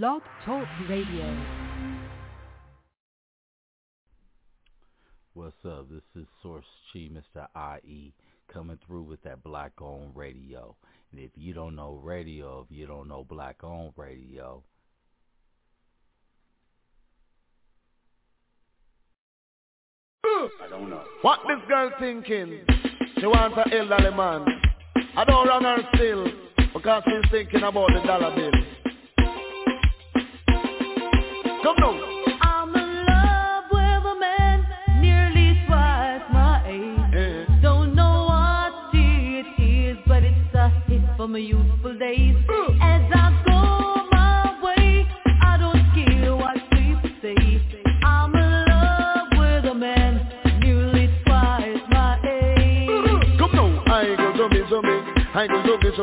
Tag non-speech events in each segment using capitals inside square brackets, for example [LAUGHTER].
Blog Talk Radio. What's up? This is Source Chi, Mr. IE, coming through with that black Own radio. And if you don't know radio, if you don't know black Own radio, I don't know. What this girl thinking? She wants an elderly man. I don't run her still because she's thinking about the dollar bill. Hit from my youthful days. As I go my way, I don't care what people say. I'm in love with a man nearly twice my age. Come now. I go zumbi zumbi. I go zumbi so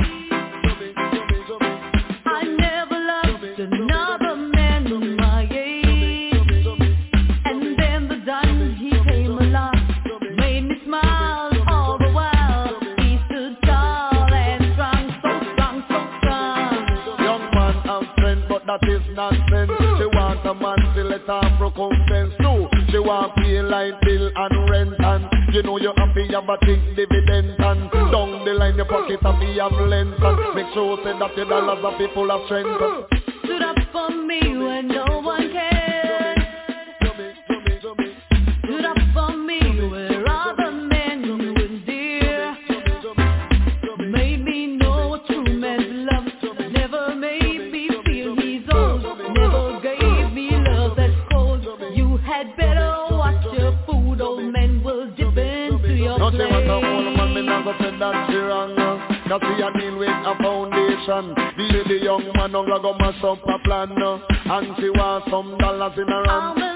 a man to let her recompense too. She want pay line bill and rent and you know you to have a big dividend and down the line your pocket to have length and make sure say that your dollars are full of strength. Stood up for me when no one not wrong. Cause we deal with a foundation. The, the young man no go mash up a plan. And she want some dollars in her hand.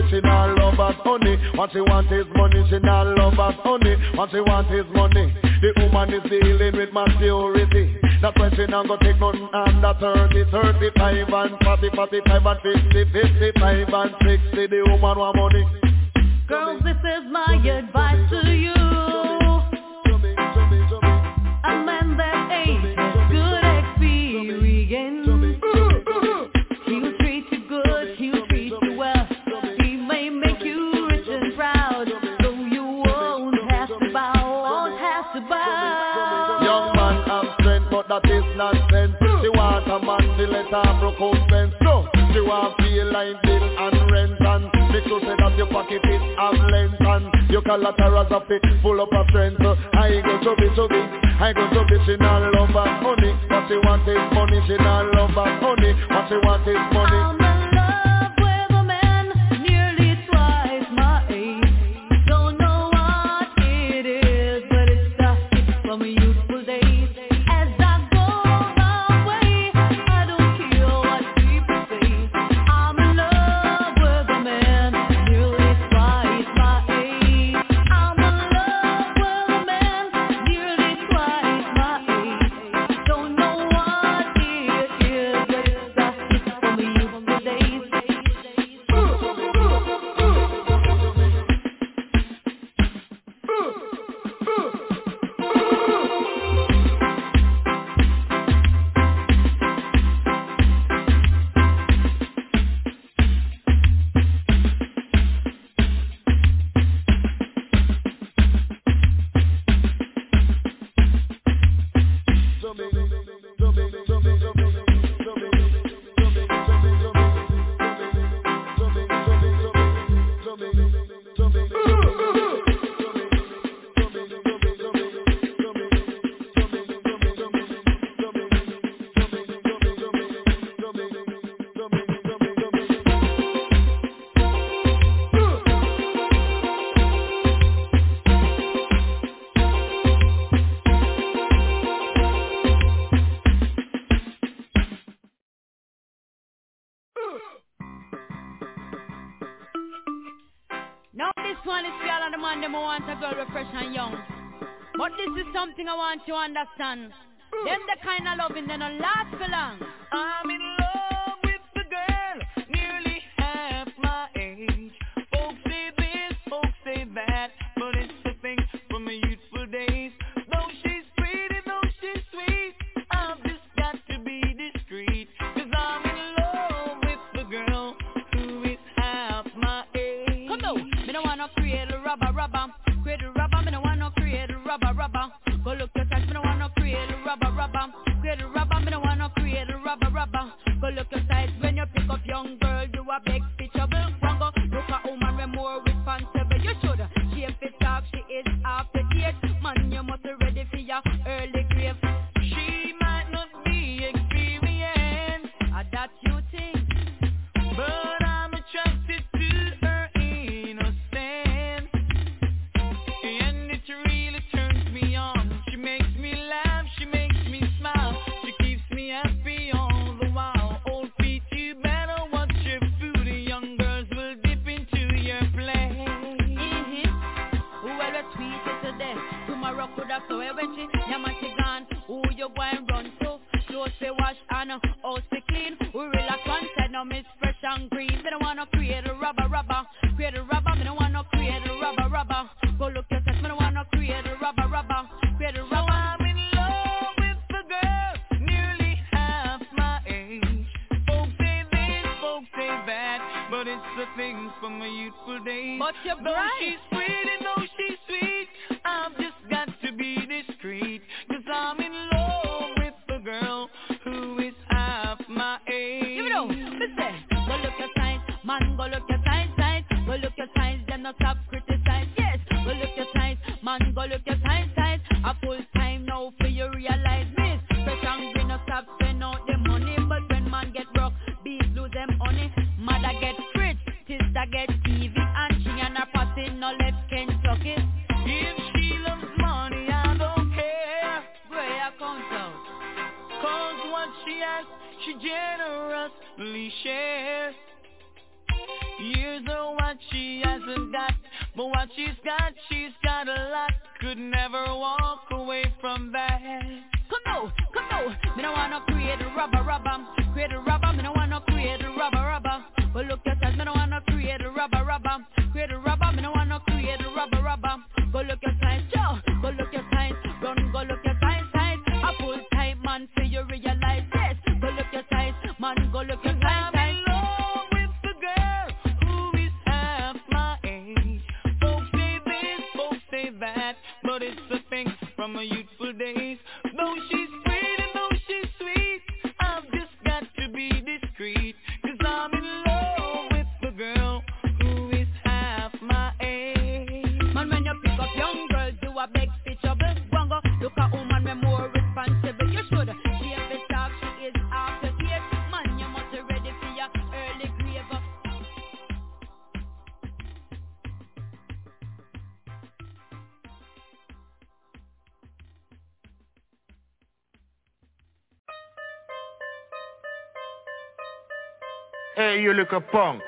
I she not love us honey. What she want is money, she not love us honey. What she want is money. The woman is dealing with maturity. That's why she not go take nothing under 30, 35 and 40, 45 and 50, 55 and 60. The woman want money. Girls, this is my advice to you. Line bill and rent and make sure say that your pocket is have length and your collaterals are fit full up of strength. I go to be to be, I go to be. She not love her honey, what she want is money. She not love her honey, what she want is money. I want you to understand. Them the kind of loving, they don't last for long. I'm in A punk.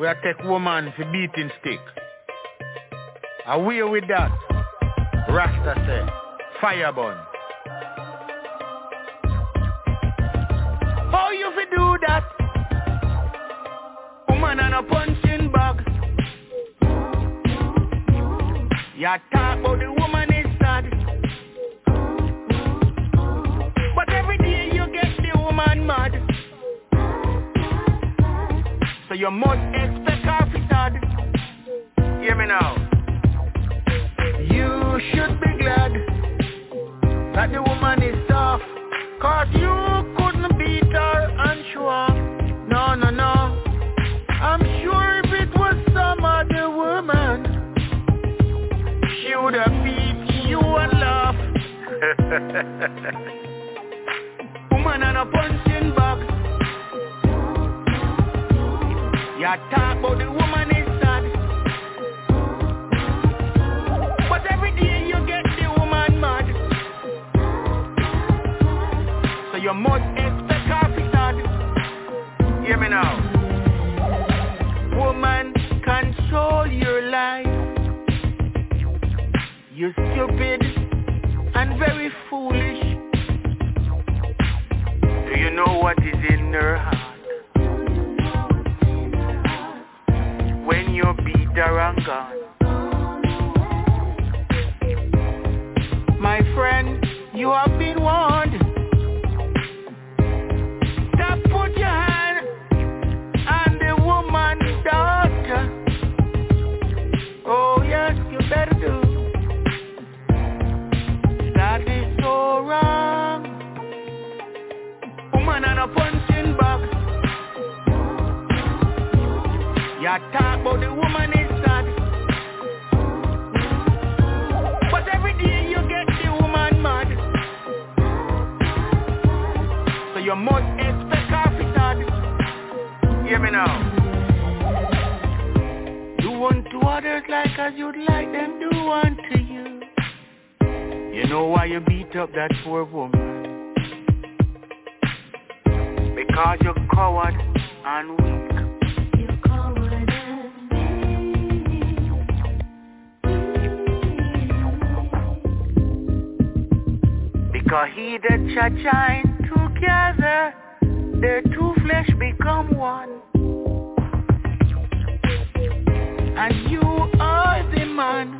We a take woman for beating stick. Away with that. Rasta say, fire burn. So you must expect a confidant. Hear me now. You should be glad that the woman is tough. Cause you couldn't beat her, I'm sure. No, no, no. I'm sure if it was some other woman, she would have beat you and laughed. [LAUGHS] woman and a punching bag. You talk about the woman is sad. But every day you get the woman mad. So you must expect her to sad. Hear me now. Woman, control your life. You're stupid and very foolish. Do you know what is in her heart? When you beat her and gone. My friend, you have been warned. Stop put your hand You talk about the woman is sad. But every day you get the woman mad. So you must expect her to sad. Hear me now. Do unto others like as you'd like them do unto you. You know why you beat up that poor woman? Because you're coward and weak. Because he that shall join together, their two flesh become one. And you are the man.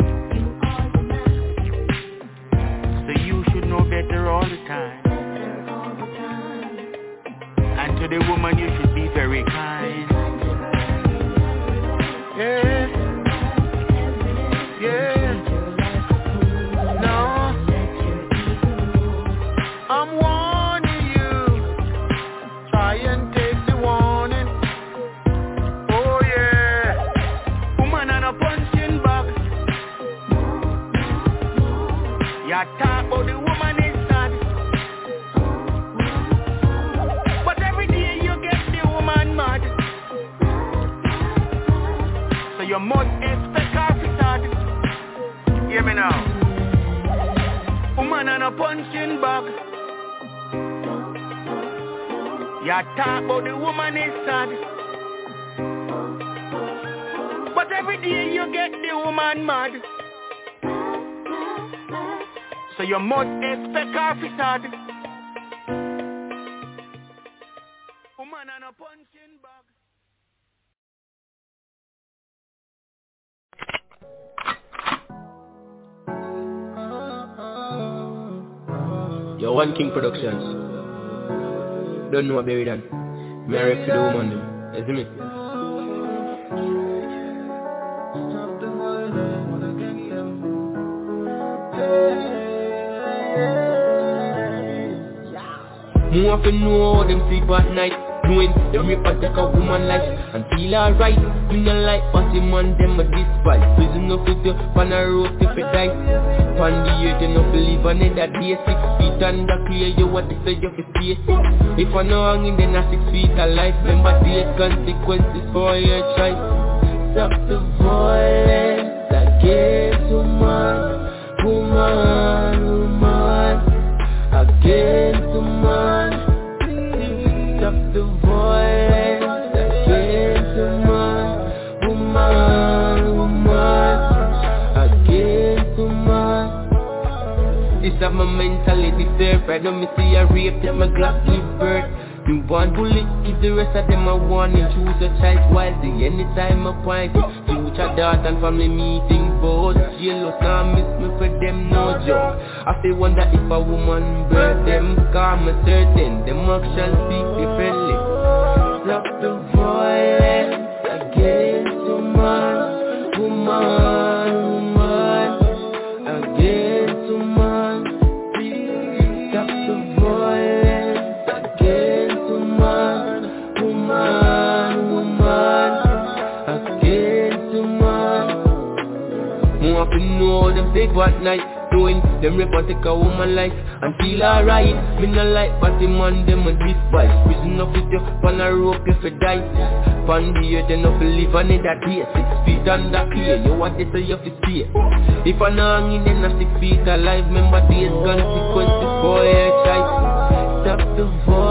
So you should know better all the time. And to the woman you should be very kind. Yeah. Talk the woman is sad. But every day you get the woman mad. So you. Hear me now. Woman on a punching bag. Ya talk the woman is sad. But every day you get the woman mad. So you must expect her to sad. Woman on a punching bag. Yo, One King Productions. Don't know what baby done. Married to the woman them. You see me? More of know how them sleep at night Knowing them rip and take a woman life And feel alright. Me no like him and them a despise. Prison no fit you Pan a road if it die. Pan the earth you no believe on it That day six feet under clear You what they say you fi stay If I no hang in then a six feet alive Remember the consequences for your choice. Stop the violence against woman Woman, Mentality Right now me see a rape Take my glass give birth. Me one bullet Give the rest of them a warning. Choose your choice wisely Anytime I point Future daughter and family meeting Both. Jealous Now miss me for them no joke. I feel wonder if a woman birth them. And certain Them actions speak and take a woman life and feel alright. Me no like but the man them a despise. Prison up with you on a rope you die. Pan the earth you no believe on it that day. Six feet under clear, you want this so you fi stay. If I no hang in then a six feet alive, remember these consequences for your choice. Stop the violence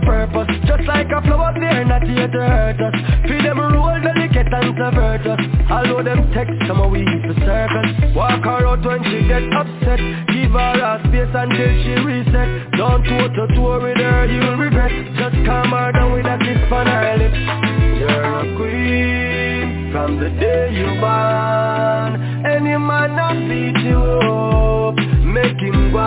purpose. Just like a flower, they're not here to hurt us. Feel them roll delicate and pervert us Although them text, some of we to circles Walk her out when she get upset. Give her a space until she reset. Don't toe to toe with her, you'll regret. Just calm her down with a kiss on her lips. You're a queen from the day you born. And you might not beat you up Make him go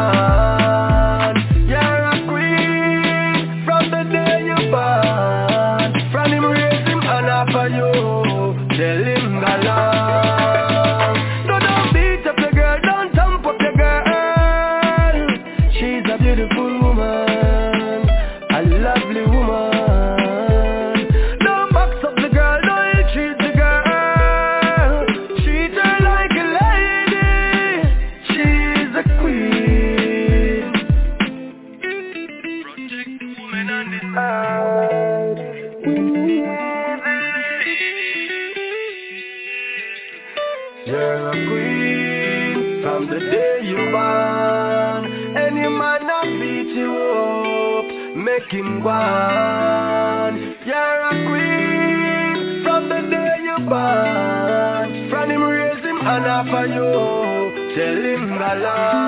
yo, se la.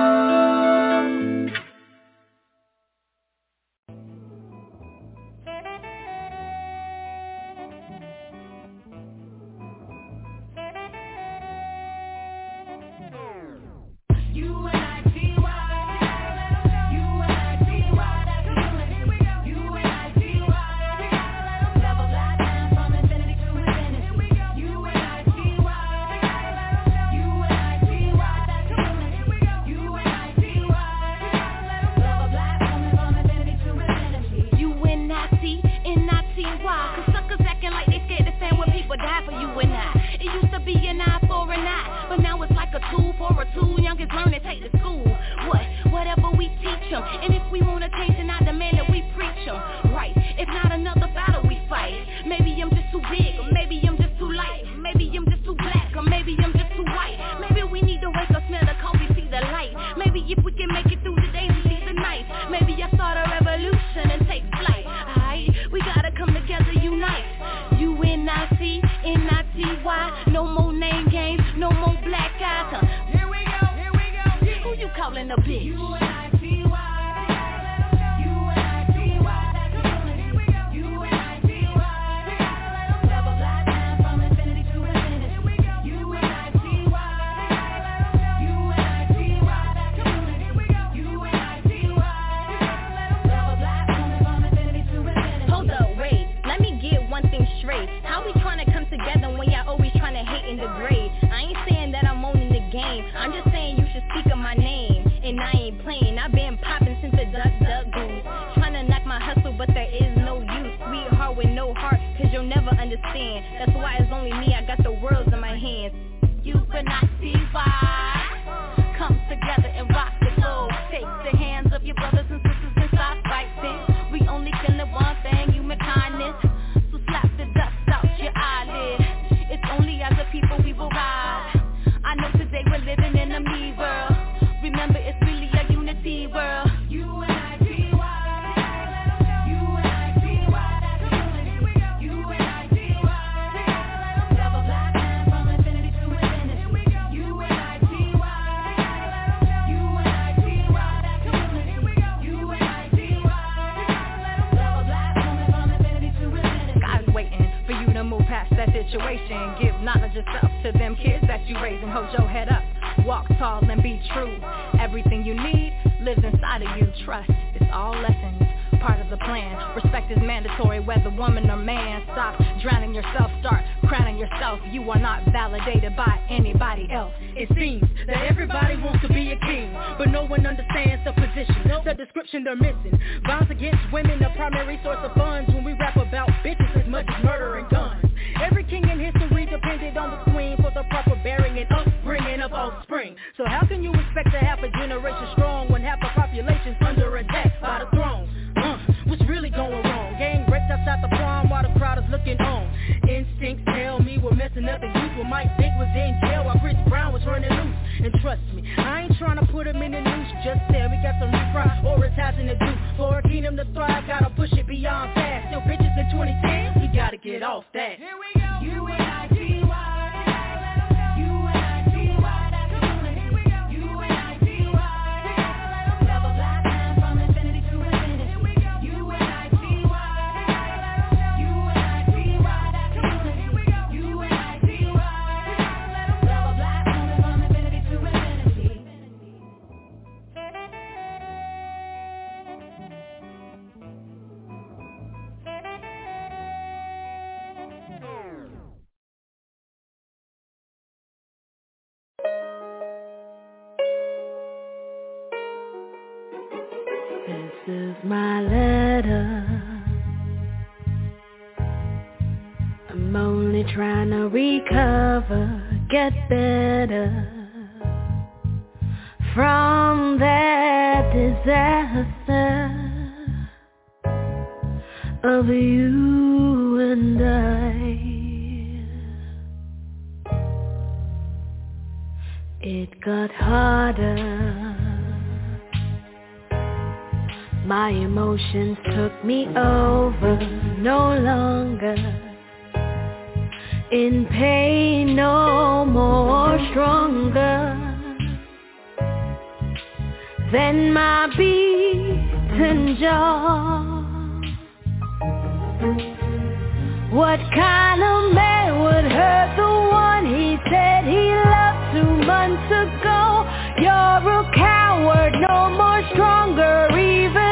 I'm just saying you should speak of my name And I ain't playing, I've been popping since the duck duck goose. Tryna knock my hustle but there is no use. Sweetheart with no heart, cause you'll never understand. That's why it's only me situation. Give knowledge yourself to them kids that you raise and hold your head up. Walk tall and be true. Everything you need lives inside of you. Trust, it's all lessons part of the plan. Respect is mandatory whether woman or man. Stop drowning yourself, start crowning yourself. You are not validated by anybody else. It seems that everybody wants to be a king, but no one understands the position, the description they're missing. Violence against women, the primary source of funds when we rap about bitches as much as murder and guns. Every king in history depended on the queen for the proper bearing and upbringing of offspring. So how can you expect to have a generation strong the youth. What Mike Vick was in jail while Chris Brown was running loose. And trust me, I ain't trying to put him in the news. Just saying we got some refry or it's advertising to do. For a kingdom to thrive, gotta push it beyond fast. Still bitches in 2010, we gotta get off that. Here we go. Trying to recover, get better from that disaster of you and I. It got harder. My emotions took me over, no longer in pain, no more stronger than my beaten jaw. What kind of man would hurt the one he said he loved two months ago? You're a coward, no more stronger even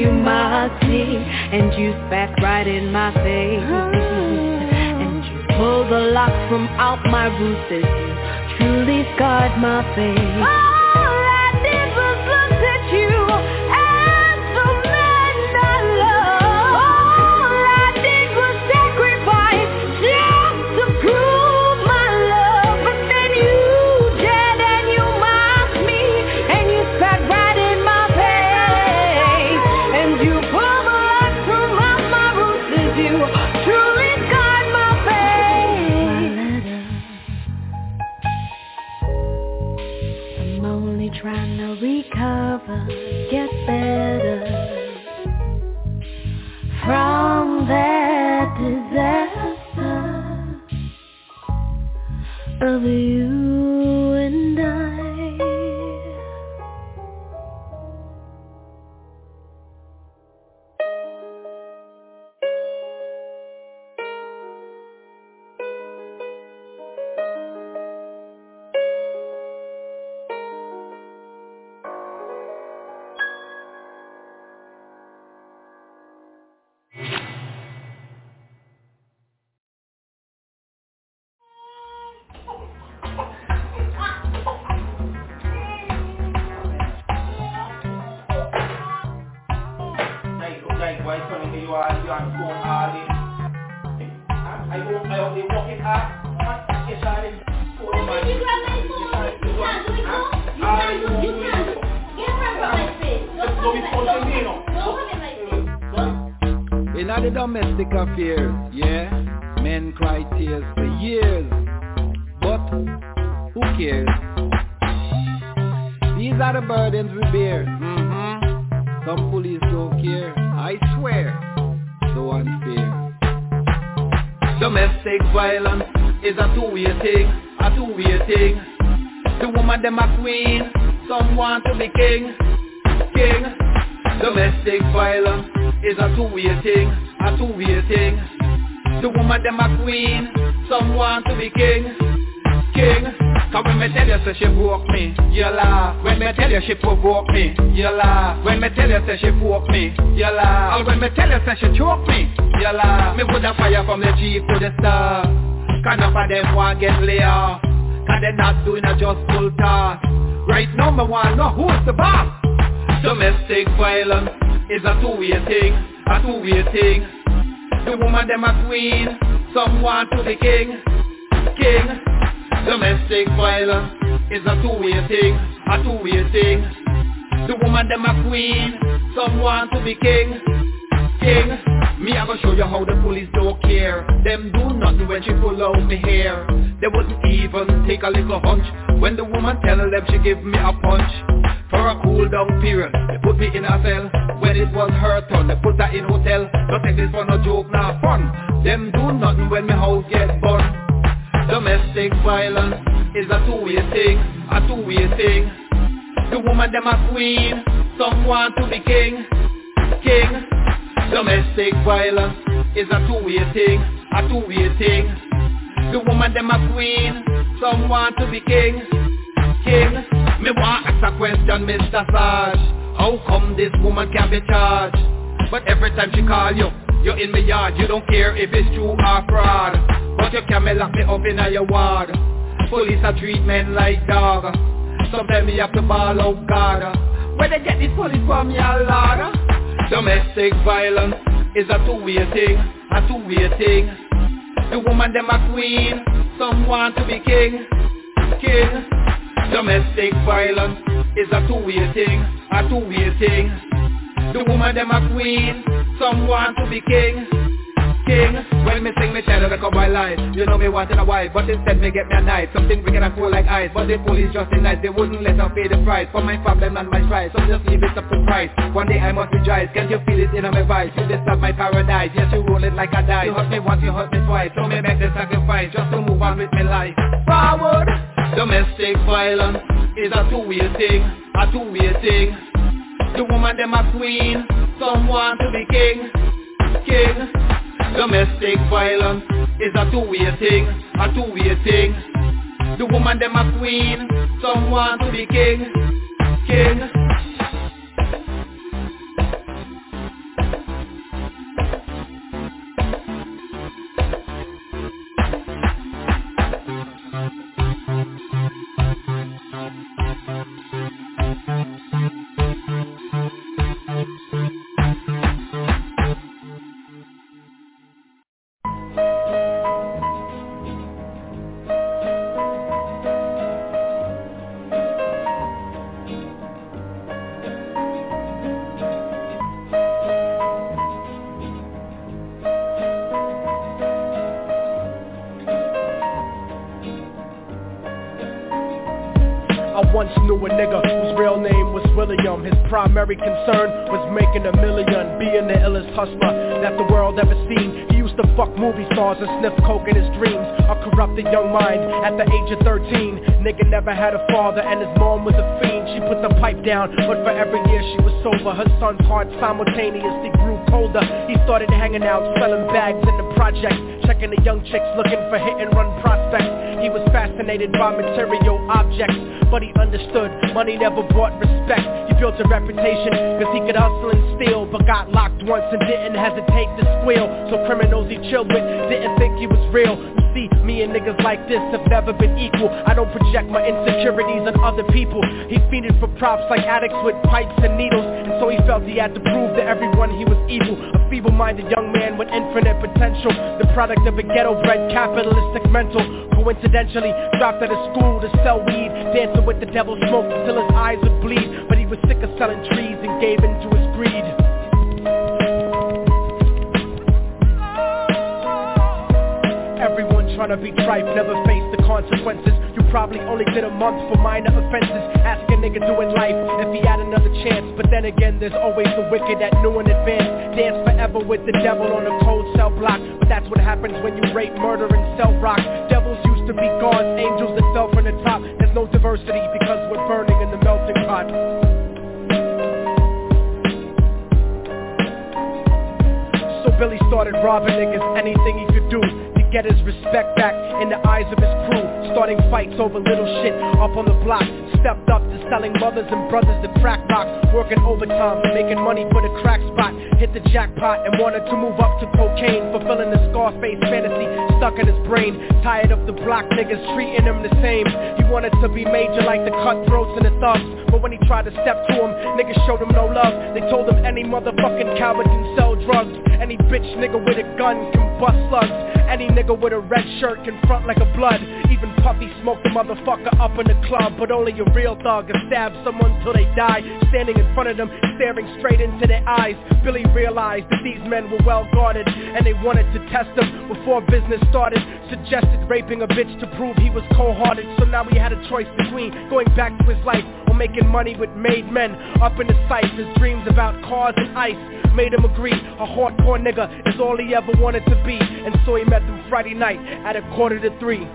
you mocked me and you spat right in my face. Hmm. And you pulled the lock from out my roots as you truly scarred my face. Ah! Them this woman can't be charged? But every time she call you, you're in me yard. You don't care if it's true or fraud. But you can't lock me up in your ward. Police are treat men like dog. Sometimes me have to ball out God. Where they get this police from your lord. Domestic violence is a two-way thing A two-way thing. The woman them a queen Some want to be king King. Domestic violence is a two-way thing A two-way thing. The woman them a queen. Some want to be king. King. When me sing me tell her to come my life You know me wanting a wife But instead me get me a knife. Something wicked and cool like ice But the police just in nice They wouldn't let her pay the price For my problem and my strife. So just leave it up to price One day I must rejoice. Can't you feel it in my voice You disturb my paradise. Yes you roll it like a dice. You hurt me once you hurt me twice. So me make the sacrifice Just to move on with my life. Forward. Domestic violence is a two-way thing A two-way thing The woman them a queen Some want to be king King Domestic violence is a two-way thing, a two-way thing. The woman them a queen, some want to be king, king. Primary concern was making a million Being the illest hustler that the world ever seen. He used to fuck movie stars and sniff coke in his dreams. A corrupted young mind at the age of 13 Nigga never had a father and his mom was a fiend. She put the pipe down but for every year she was sober. Her son's heart simultaneously grew colder. He started hanging out selling bags in the projects Checking the young chicks looking for hit and run prospects. He was fascinated by material objects But he understood money never brought respect built a reputation cause he could hustle and steal But got locked once and didn't hesitate to squeal. So criminals he chilled with didn't think he was real. See, me and niggas like this have never been equal. I don't project my insecurities on other people. He feeded for props like addicts with pipes and needles And So he felt he had to prove to everyone he was evil. A feeble-minded young man with infinite potential The product of a ghetto-bred capitalistic mental Coincidentally, dropped out of school to sell weed Dancing with the devil, smoked until his eyes would bleed. But he was sick of selling trees and gave in to his greed trying to be tripe, never face the consequences. You probably only did a month for minor offenses. Ask a nigga doing life if he had another chance. But then again, there's always the wicked that knew in advance. Dance forever with the devil on a cold cell block. But that's what happens when you rape, murder, and sell rock. Devils used to be gods, angels that fell from the top. There's no diversity because we're burning in the melting pot. So Billy started robbing niggas, anything he could do get his respect back in the eyes of his crew. Starting fights over little shit up on the block. Stepped up to selling mothers and brothers the crack rock. Working overtime, making money for the crack spot. Hit the jackpot and wanted to move up to cocaine. Fulfilling the Scarface fantasy stuck in his brain. Tired of the block niggas treating him the same. He wanted to be major like the cutthroats and the thugs. But when he tried to step to him, niggas showed him no love. They told him any motherfucking coward can sell drugs. Any bitch nigga with a gun can bust slugs. Any nigga with a red shirt can front like a blood. Even Puffy smoked the motherfucker up in the club. But only a real thug can stab someone till they die. Standing in front of them, staring straight into their eyes. Billy realized that these men were well guarded. And they wanted to test him before business started. Suggested raping a bitch to prove he was cold-hearted. So now he had a choice between going back to his life or making money with made men. Up in the sights, his dreams about cars and ice made him agree a hardcore nigga is all he ever wanted to be and so he met them Friday night at a quarter to three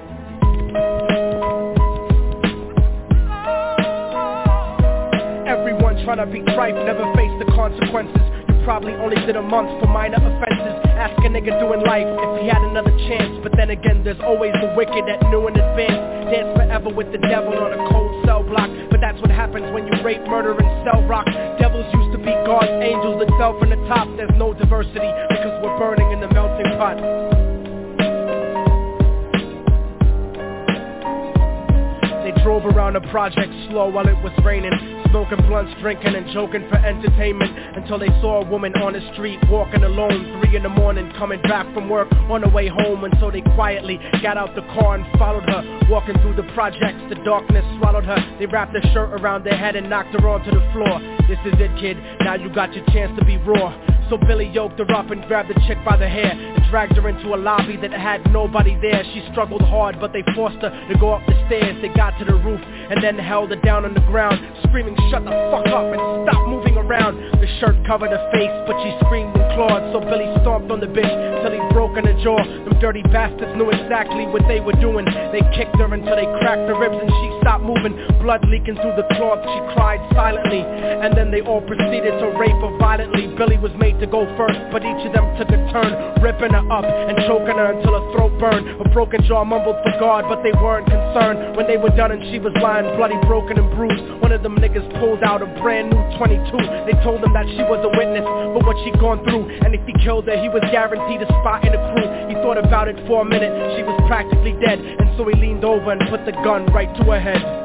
Everyone trying to be tripe never face the consequences. You probably only did a month for minor offenses. Ask a nigga doing life if he had another chance. But then again there's always the wicked that knew in advance Dance forever with the devil on a cold cell block. But that's what happens when you rape, murder, and sell rock. Devils used to be gods, angels fell from the top. There's no diversity because we're burning in the melting pot drove around the project slow while it was raining. Smoking blunts, drinking and joking for entertainment Until they saw a woman on the street walking alone. Three in the morning coming back from work on the way home. And so they quietly got out the car and followed her Walking through the projects, the darkness swallowed her. They wrapped their shirt around their head and knocked her onto the floor. This is it kid, now you got your chance to be raw so Billy yoked her up and grabbed the chick by the hair And dragged her into a lobby that had nobody there. She struggled hard but they forced her to go up the stairs. They got to the roof and then held her down on the ground Screaming shut the fuck up and stop moving around. The shirt covered her face but she screamed and clawed. So Billy stomped on the bitch till he broke her jaw. Them dirty bastards knew exactly what they were doing. They kicked her until they cracked her ribs and she stopped moving. Blood leaking through the cloth she cried silently. And then they all proceeded to rape her violently. Billy was made to go first But each of them took a turn Ripping her up and choking her until her throat burned. Her broken jaw mumbled for God But they weren't concerned. When they were done and she was lying bloody, broken and bruised One of them niggas pulled out a brand new 22 They told him that she was a witness For what she'd gone through And if he killed her he was guaranteed a spot in the crew. He thought about it for a minute She was practically dead And so he leaned over and put the gun right to her head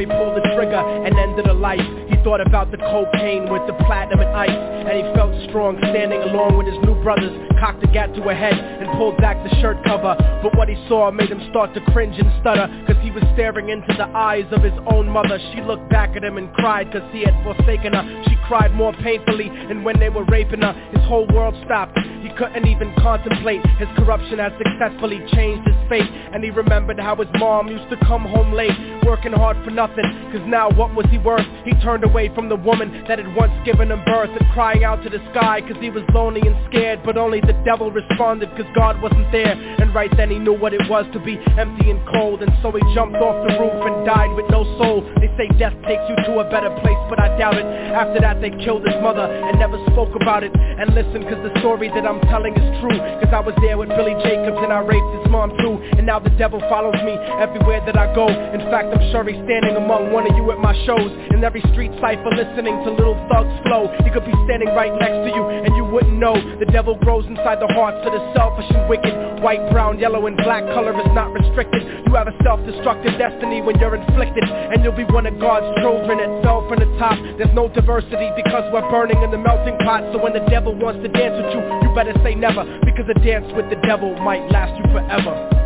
he pulled the trigger and ended her life thought about the cocaine with the platinum and ice. And he felt strong standing along with his new brothers. Cocked the gat to a head and pulled back the shirt cover. But what he saw made him start to cringe and stutter Cause he was staring into the eyes of his own mother. She looked back at him and cried cause he had forsaken her. She cried more painfully and when they were raping her His whole world stopped. He couldn't even contemplate His corruption had successfully changed his fate. And he remembered how his mom used to come home late Working hard for nothing Cause now what was he worth? He turned away from the woman that had once given him birth And crying out to the sky cause he was lonely and scared But only the devil responded cause God wasn't there. And right then he knew what it was to be empty and cold. And so he jumped off the roof and died with no soul. They say death takes you to a better place but I doubt it. After that they killed his mother and never spoke about it. And listen cause the story that I'm telling is true. Cause I was there with Billy Jacobs and I raped his mom too. And now the devil follows me everywhere that I go. In fact I'm sure he's standing among one of you at my shows. In every street cipher listening to little thugs flow. He could be standing right next to you and you wouldn't know. The devil grows inside the hearts of the selfish and wicked. White, brown, yellow and black color is not restricted. You have a self-destructive destiny when you're inflicted. And you'll be one of God's children that fell from the top. There's no diversity because we're burning in the melting pot. So when the devil wants to dance with you, you better say never. Because a dance with the devil might last you forever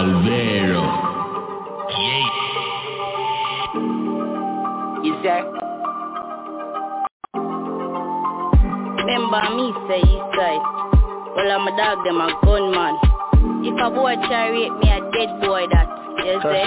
Yo, Alvero. Is that? Remember me say east side. Well I'm a dog, them a gunman. If a boy try rape me, a dead boy that. You say?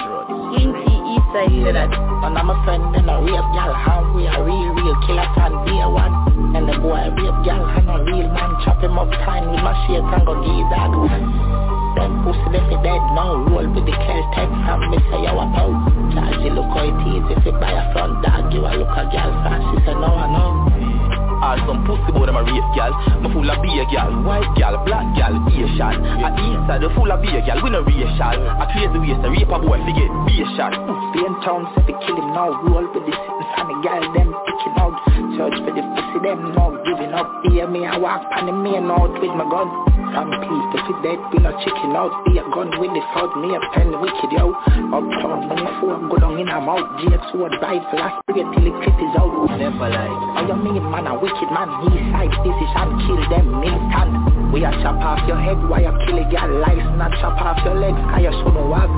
Skinty east side say that. And I'm a friend and a rape gal How we a real, real killer fan day one And the boy rape gal and a real man Chop him up time with my shit and go give that Them pussy they fi dead now. Roll with the cash tech from me say you a bow Charge you look how it is If you buy a front dog you a look a gal fast She say no I know All some pussy boy them a rape gal. Me full of beer gal, white gal, black gal, Asian. A east side full of beer gal, we no racial. A crazy waste a rape a boy fi get beer shot Stay in town say fi kill him now. Roll with the sitting fan the gal them picking out. Search for the pussy them now giving up. Hear me I walk on the main out with my gun. Some people fi dead we no chicken out. Be a gun with the fout me a pen wicked yo. Uptown money four go down in a mouth. Jake sword rifle I spray till the clip is out. Never like I am mean man a wicked man East side decision kill them militant We a chop off your head Why you kill a girl life Not chop off your legs Cause you should know what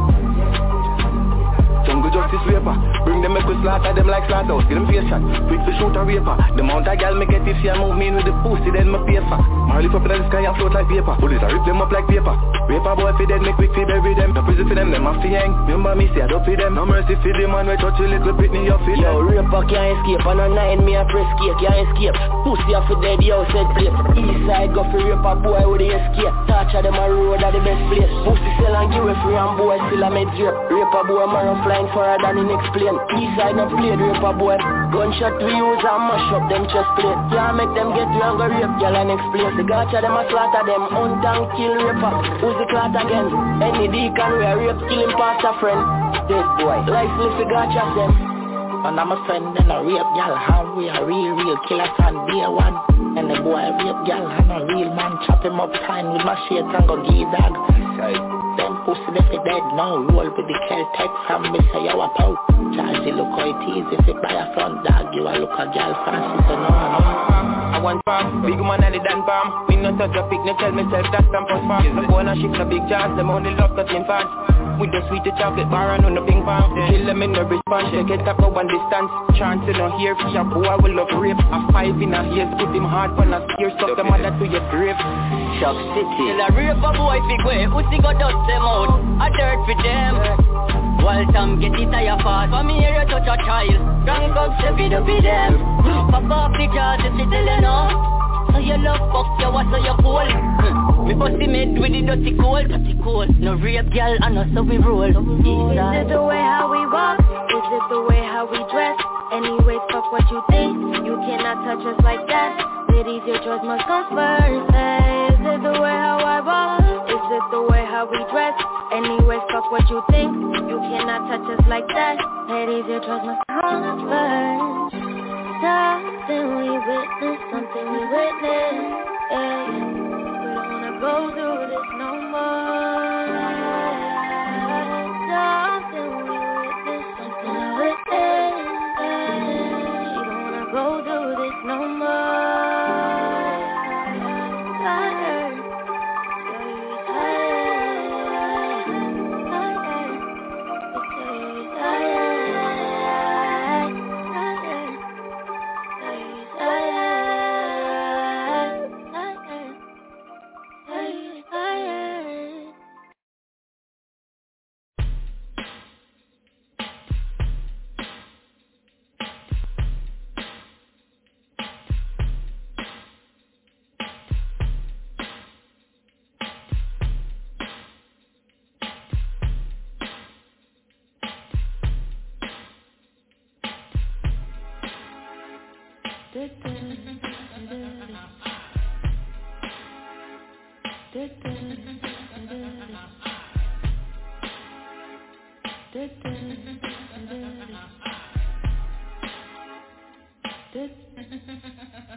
Jungle justice raper Bring them make we slaughter them like slaughterhouse Get them face shot. Quick to shoot a raper The mount a gal me get if she a move me with the pussy Then me pay for Marley up in the sky and float like paper Bullet a rip them up like paper Raper boy fi dead make quick fi bury them. No prison for them them a fi hang. Remember me say I don't fi them. No mercy fi the man we touch a little Britney you feel Yo, raper can't escape. On a nine me a press cake Can't escape. Pussy a fi dead yo said play East side go fi raper boy with the escape. Torture them a road a the best place. Pussy sell and give it free and boy still a med drape Raper boy run flying further than him explain. East side no played raper boy. Gunshot we use and mash up them chest plate. Can't make them get you and go rape girl and explain The gotcha them a slaughter them. Hunt and kill raper. Who's the clot again? Any deacon we a rape kill him past a friend. Dead boy Life live the gotcha them. And I'm a friend and a rape gal How we a real, real killer from day one. And the boy rape gal and a real man Chop him up time with my shit and go give dog Them pussy they fi dead now. Roll with the kel tech from me say you a pow Charge the look how it is. If you buy a front dog You a look a gal fancy so no no. I want farm, big man and the dan farm Me no touch a pick, no tell myself that's some post farm The boy no shift no big chance, them only love touching fans With the sweet chocolate bar and on the ping pong Kill them in the response, they get up one distance. Chance to no hear for your boy will love rape A five in a haze, put him hard on a spear Suck the mother to your grave Shock City. Till a rape a boy fi go Pussy go dust them out? A dirt for them. While some get it tire fast For me here you touch a child. Drunk up step it up with them. Pop off the car just to tell you no So you love fuck you what so you cool. Mm. Me bust the mid with the dirty cold Dirty cold No rape girl and no so we roll Is it the way how we walk? Is it the way how we dress? Anyway, fuck what you think. You cannot touch us like that. Ladies, your choice must come first. Hey, Is it the way how I walk? Is it the way how we dress? Anyway, fuck what you think. You cannot touch us like that. Ladies, your choice must come first Something we witness, something we witness hey. We don't wanna go through this no more Something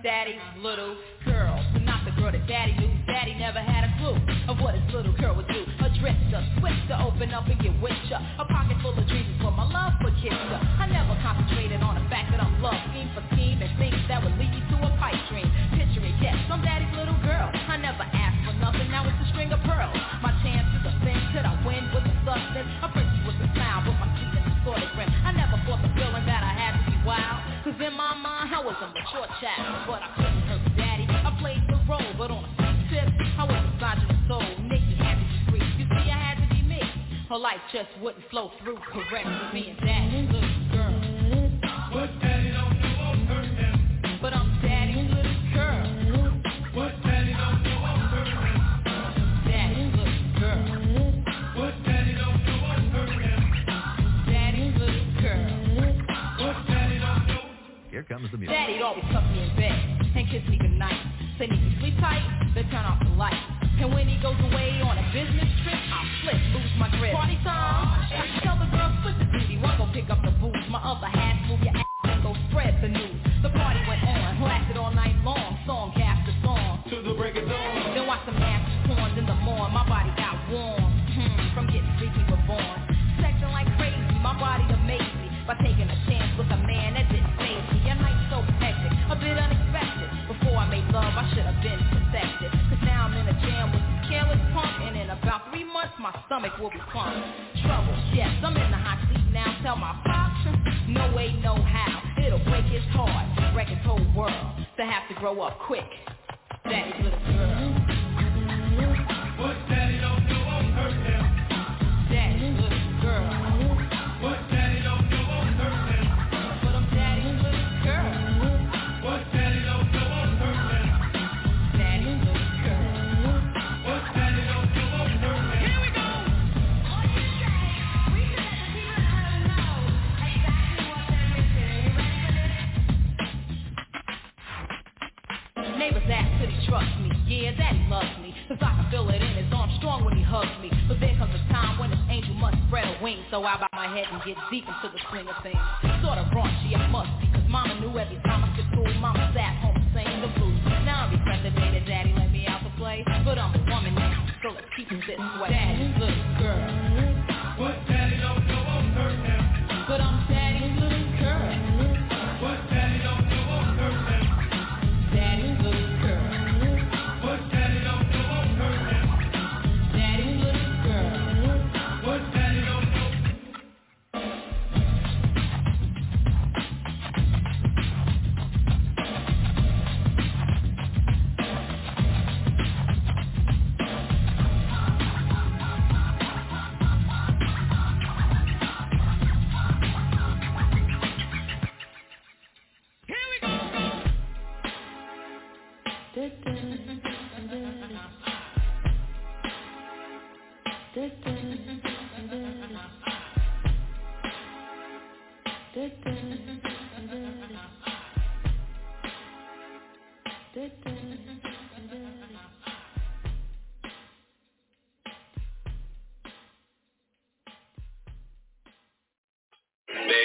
Daddy's little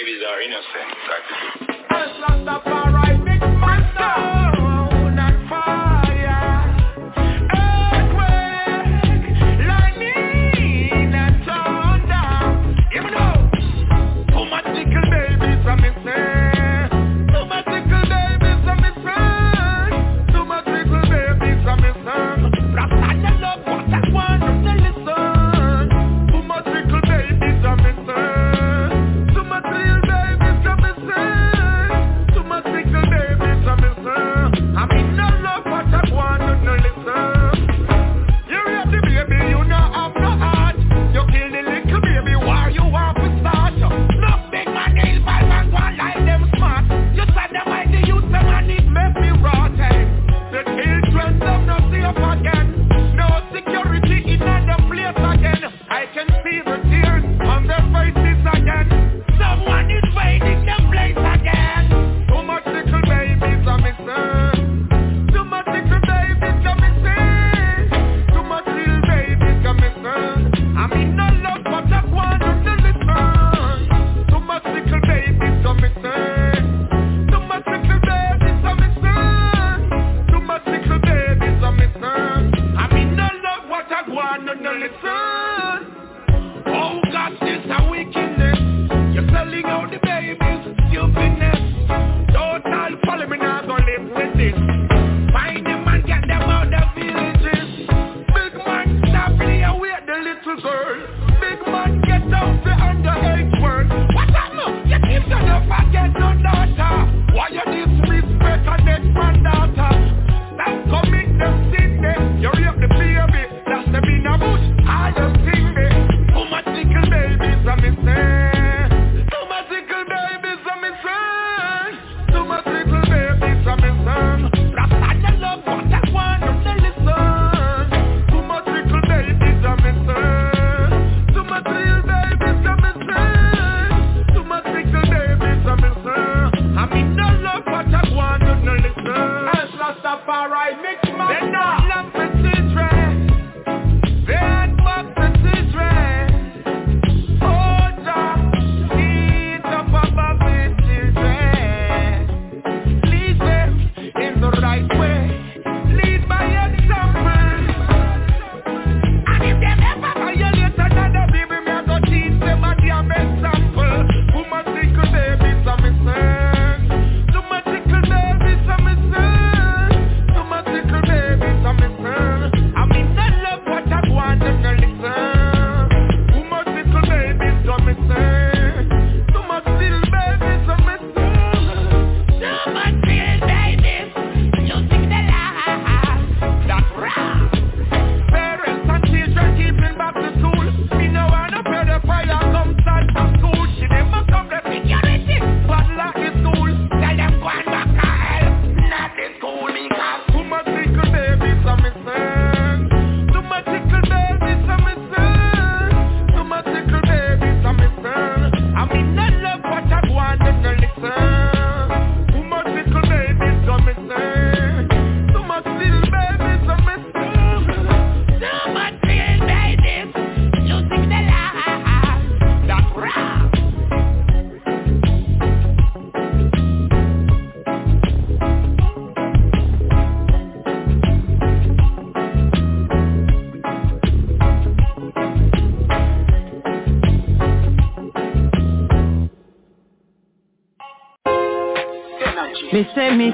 Babies are innocent.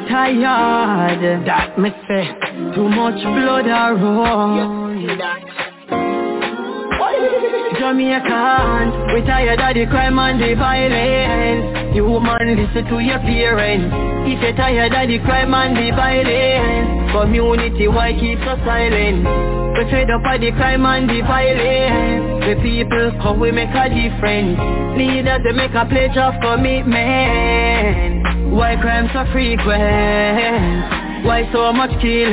Tired, that me say Too much blood a run. Jamaican, we tired of the crime and the violence. You man listen to your parents. If you tired of the crime and the violence Community why keep so silent? We fed up of the crime and the violence. The people come we make a difference. Leaders they make a pledge of commitment why crime so frequent? Why so much killing?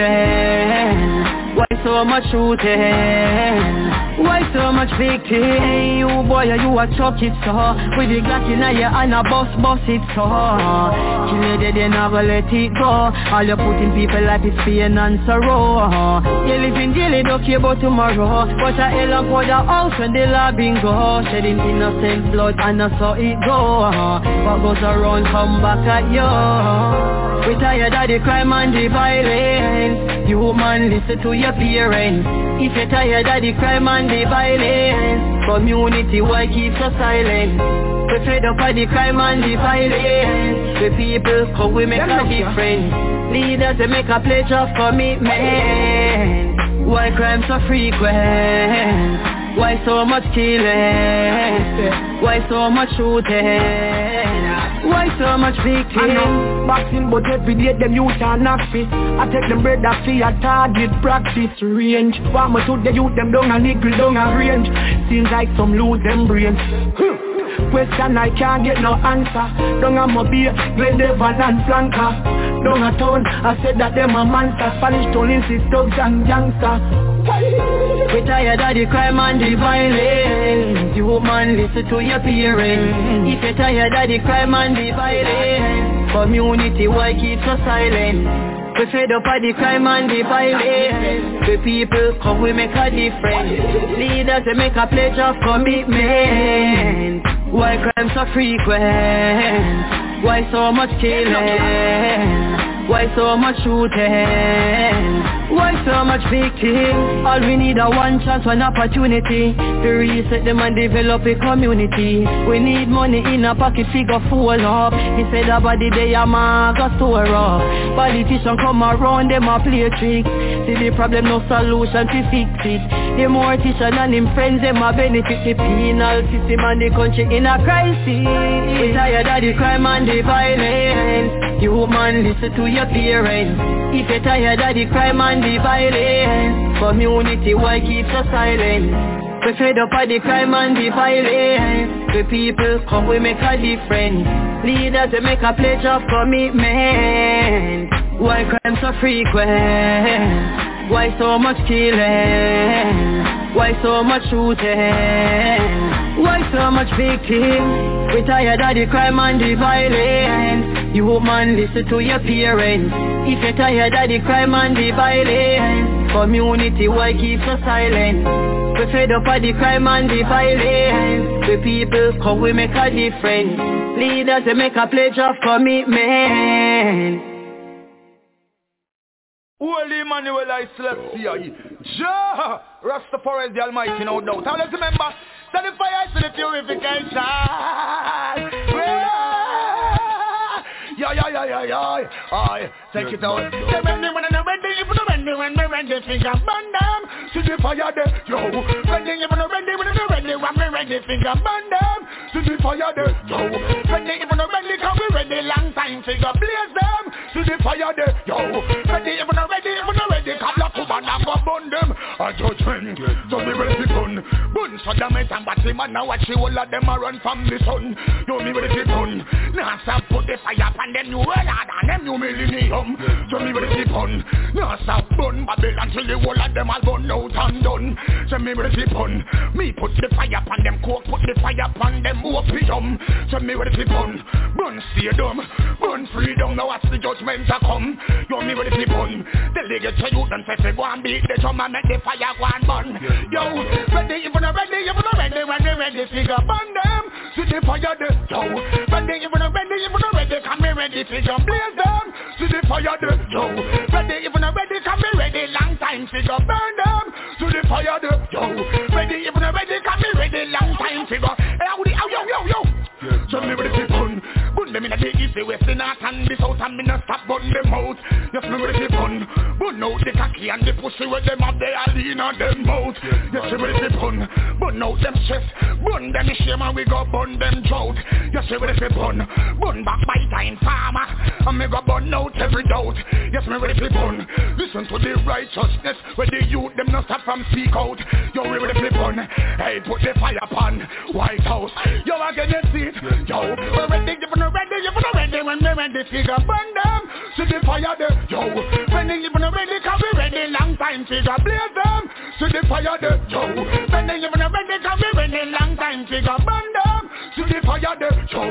Why so much shooting? Why so much victim? Hey, you boy, you a chuck it so With the Glock in your hand, a bust, bust it so Kill you dead, you never let it go. All you put in people life is pain and sorrow uh-huh. You live in daily, don't care about tomorrow. But a hell of the house when the law bingo Shedding innocent blood and I saw it go uh-huh. What goes around come back at you We tired of the crime and the violence. You man listen to your parents If you're tired of the crime and the violence Community why keep so silent? We fed up of the crime and the violence. The people come we make a difference. Leaders they make a pledge of commitment. Why crime so frequent? Why so much killing? Why so much shooting? Why so much victim? I know boxing, but every day them youth are not fit. I take them bread that see a target practice range. Want me to the youth them down a nickel down a range. Seems like some lose them brains. Question I can't get no answer. Don't have my beer, Glendevon and Flanker. Down a town, I said that them a monster. Spanish town insist thugs and gangster. We tired of the crime and the violence You man listen to your parents If you're tired of the crime and the violence Community why keep so silent? We fed up of the crime and the violence. The people come we make a difference. Leaders they make a pledge of commitment. Why crime so frequent? Why so much killing? Why so much shooting? Why so much victim? All we need a one chance, one opportunity To reset them and develop a community. We need money in a pocket figure full up. Said about the day a man got store up. Politician come around, them a play trick. See the problem, no solution to fix it. The mortician and him friends, them a benefit The penal system and the country in a crisis. We tired of the crime and the violence You man, listen to your parents If you're tired of the crime and the violence Community, why keep so silent? We fed up of the crime and the violence The people come, we make a difference Leaders, they make a pledge of commitment Why crime so frequent? Why so much killing? Why so much shooting? Why so much victim? We tired of the crime and the violence You man, listen to your parents If you're tired of the crime and the violence Community, why keep so silent? We fed up of the crime and the violence The people come, we make a difference Leaders, they make a pledge of commitment Holy Emmanuel I Selassie I. Jah, Rastafari the Almighty, no doubt. Now let's remember, set the fire to the purification. Yeah, yeah, yeah, yeah, yeah. Aye, take it out. Say when they when they if they ready, when they ready, finger burn them. See the fire there, yo. If they ready, when they ready, when they ready, finger burn them. See the fire there, yo. If they ready, come we ready, long time, finger blaze them. See the fire there, yo. If they they ready, and go burn them. A judgment, so we ready to burn. Burn so it and batty man, now watch the whole of them a run from the sun. Yo, me ready to burn. Now stop put the fire upon them new world and them new millennium. So me ready to burn. Now stop burn Babylon till the whole of them all burn out and done. So me ready to burn. Me put the fire upon them coke, put the fire upon them opium. So me ready to burn. Burn stadium, burn freedom. Now watch the judgment a come. Yo, me ready to burn. Delegate to you and say say go and beat the drum and make the fire go and burn. Yo, ready if you not ready, if you not ready, they ready, figure burn them. See the fire there. Yo, ready if you not ready, if you not ready, come here ready, figure blaze them. See the fire there. Yo, ready if you not ready, come here ready, long time, figure burn them. See the fire there. Yo, ready if you not ready, come here ready, long time, figure. Hey, yo, yo, yo, yo. So me ready to burn. Burn them in the east, the west, the north and the south And me not stop burn them out. Yes, me ready to burn. Burn out the cocky and the pussy where them have they all in on them mouth. Yes, me ready to burn. Burn out them chest Burn them shame and we go burn them drought. Yes, me ready to burn. Burn back by time farmer And me go burn out every doubt. Yes, me ready to burn. Listen to the righteousness Where the youth them not stop from speak out. Yo, we ready to burn. Hey, put the fire upon White House. Yo, I get it see Yo, we're ready, if we're ready, if we're ready When we're ready, figure burn them. See the fire there, yo. Ready, if we're ready, cause we ready Long time, figure blaze them. See the fire there, yo. Ready, if we're ready, cause we ready Long time, figure burn them. See the fire there, yo.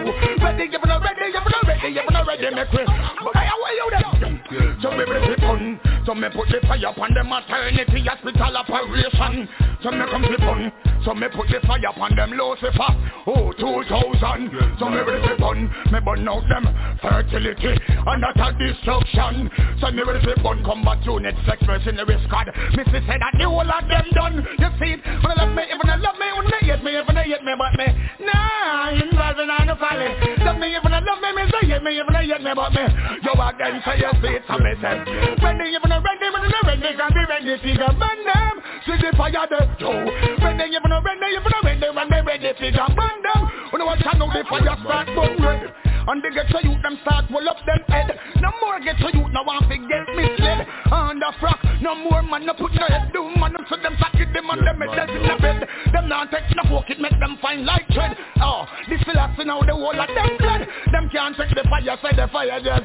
Ready, if we're ready, if we're ready If we're ready, make we Hey, how are you there? So we ready, burn So me put the fire upon the maternity hospital operation. So me come to burn So me put the fire upon them Lucifer. Oh, 2000 So me ready to burn Me burn out them fertility And a destruction. So me ready to burn combat unit Sex mercenary squad. Me see say that the whole of them done. You see it When I love me, if I love me When they hate me, if they hate me But me, nah, involving on the folly. Love me, if I love me Me say hate me, if they hate me. But me, yo again say you see it So me say. Ready, if I ready, when they ready Can be ready, figure burn them. See the fire there, yo Ready, if I ready, if I ready When they ready, figure burn them. When I watch I know the fire start burn red and they get to you, them start roll up them head. No more get to you, now want to get misled On the frock, no more man, no put no head. Do man So them sack it, them on them head. In the bed. Them not take no fork, it make them fine like tread Oh, ah, this philosophy now, the whole of them blood. Them can't take the fire, say the fire just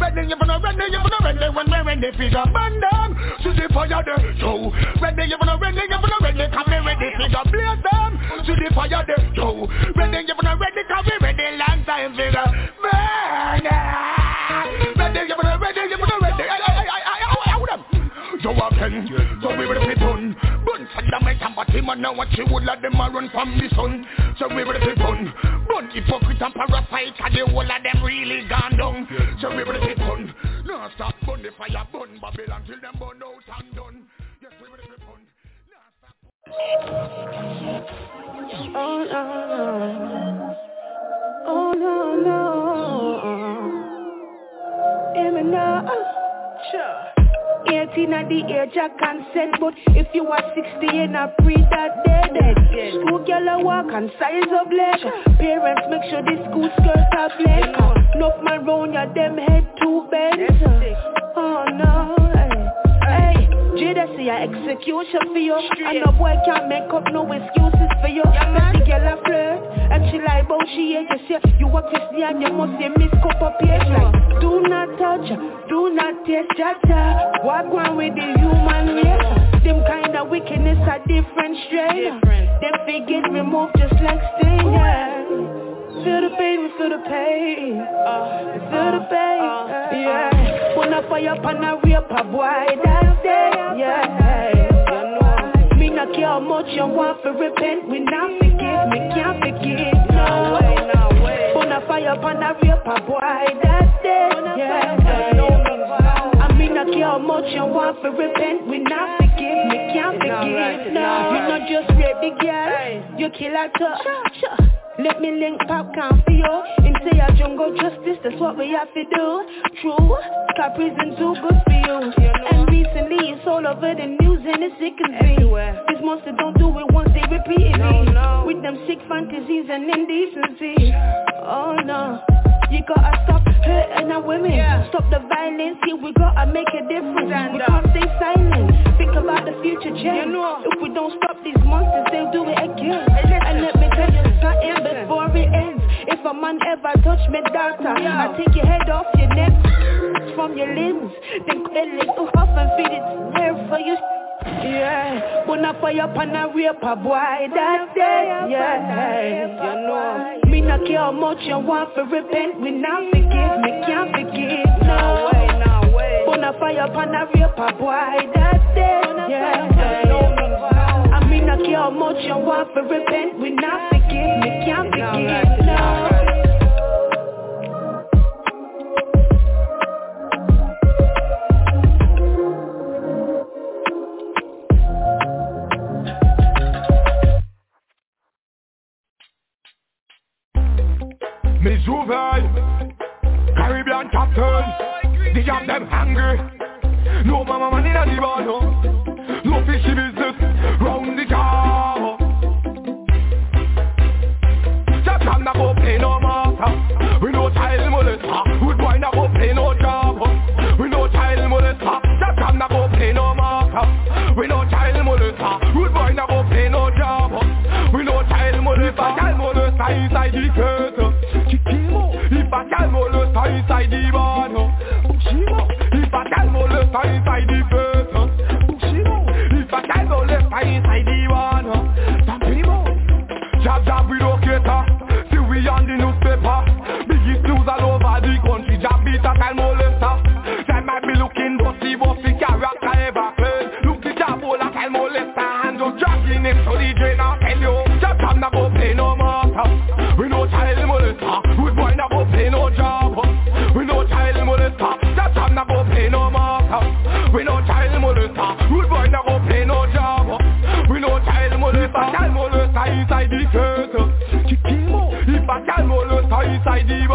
Ready, you wanna ready, you wanna ready When we ready, figure burn them To the fire there, yo. Ready, you wanna ready, you wanna ready Come be ready, figure blaze them. To the fire there, yo. Ready, you wanna ready, come be ready Long time, figure burn Ready, you wanna ready, you wanna ready Yo again, so we ready to burn Burn Saddam and Batty man Now what you would let them run from the sun So we ready to burn Bun hypocrite and parasite and the whole of them really gone down. So we will be fun. No stop burn the fire, burn Babylon till them burn out and done. Yes, we will be fun. Oh no, oh no, no. Hear me. Uh, sure. 18 at the age of consent But if you are 60 and a pre that dead School girl a walk and size of leg Parents make sure the school skirts are black. Enough man round ya them head execution for you. And no boy can't make up no excuses for you. Yeah, the girl a flirt And she like bout she hate you say You a Christian you must say miss cup of page like Do not touch do not taste jaja Walk on with the human race. Them kind of wickedness a different strain Them figures removed just like sting yeah. Feel the pain, we feel the pain. Uh, Feel the pain, uh, yeah. Wanna fire up and a rape a boy that day, yeah. Me not care how much you want to repent. We not forgive, me can't forgive, no way, no way. Wanna fire up and a rape a boy that day, yeah. I mean not care how much you want to repent. We not forgive, me can't forgive, no You not just rape the girl, you kill her too let me link popcorn for you Into your jungle justice, that's what we have to do. True, got prison too good for you. And recently it's all over the news and it sickens me. These monsters don't do it once, they repeat it. No, no. With them sick fantasies and indecency. Oh no you gotta stop hurting our women. Stop the violence, here we gotta make a difference. We can't stay silent. Think about the future, change. If we don't stop these monsters, they'll do it again. And let me tell you something before it ends If a man ever touch me daughter I take your head off your neck From your limbs Then kill it off and feed it there for you. Yeah, when I fire up and I rape a boy that day, yeah, you know Me not care how much you want to repent, me not forgive, me can't forgive, no way, no way. When I fire up and I rape a boy that day, yeah, I mean not care how much you want to repent, we not forgive, me can't forgive, no Me Juve, Caribbean captain, they got them hungry. No mama man in the bar, no. No fishy business. Round molester inside the barn oh, If I can molester inside the person oh, If I can molester inside the barn Some people Jab jab we locator See we on the newspaper. Biggest news all over the country. Jab beat a child molester They might be looking bossy bossy character ever played Look the jab all a child molester And just dragging him to the drain inside the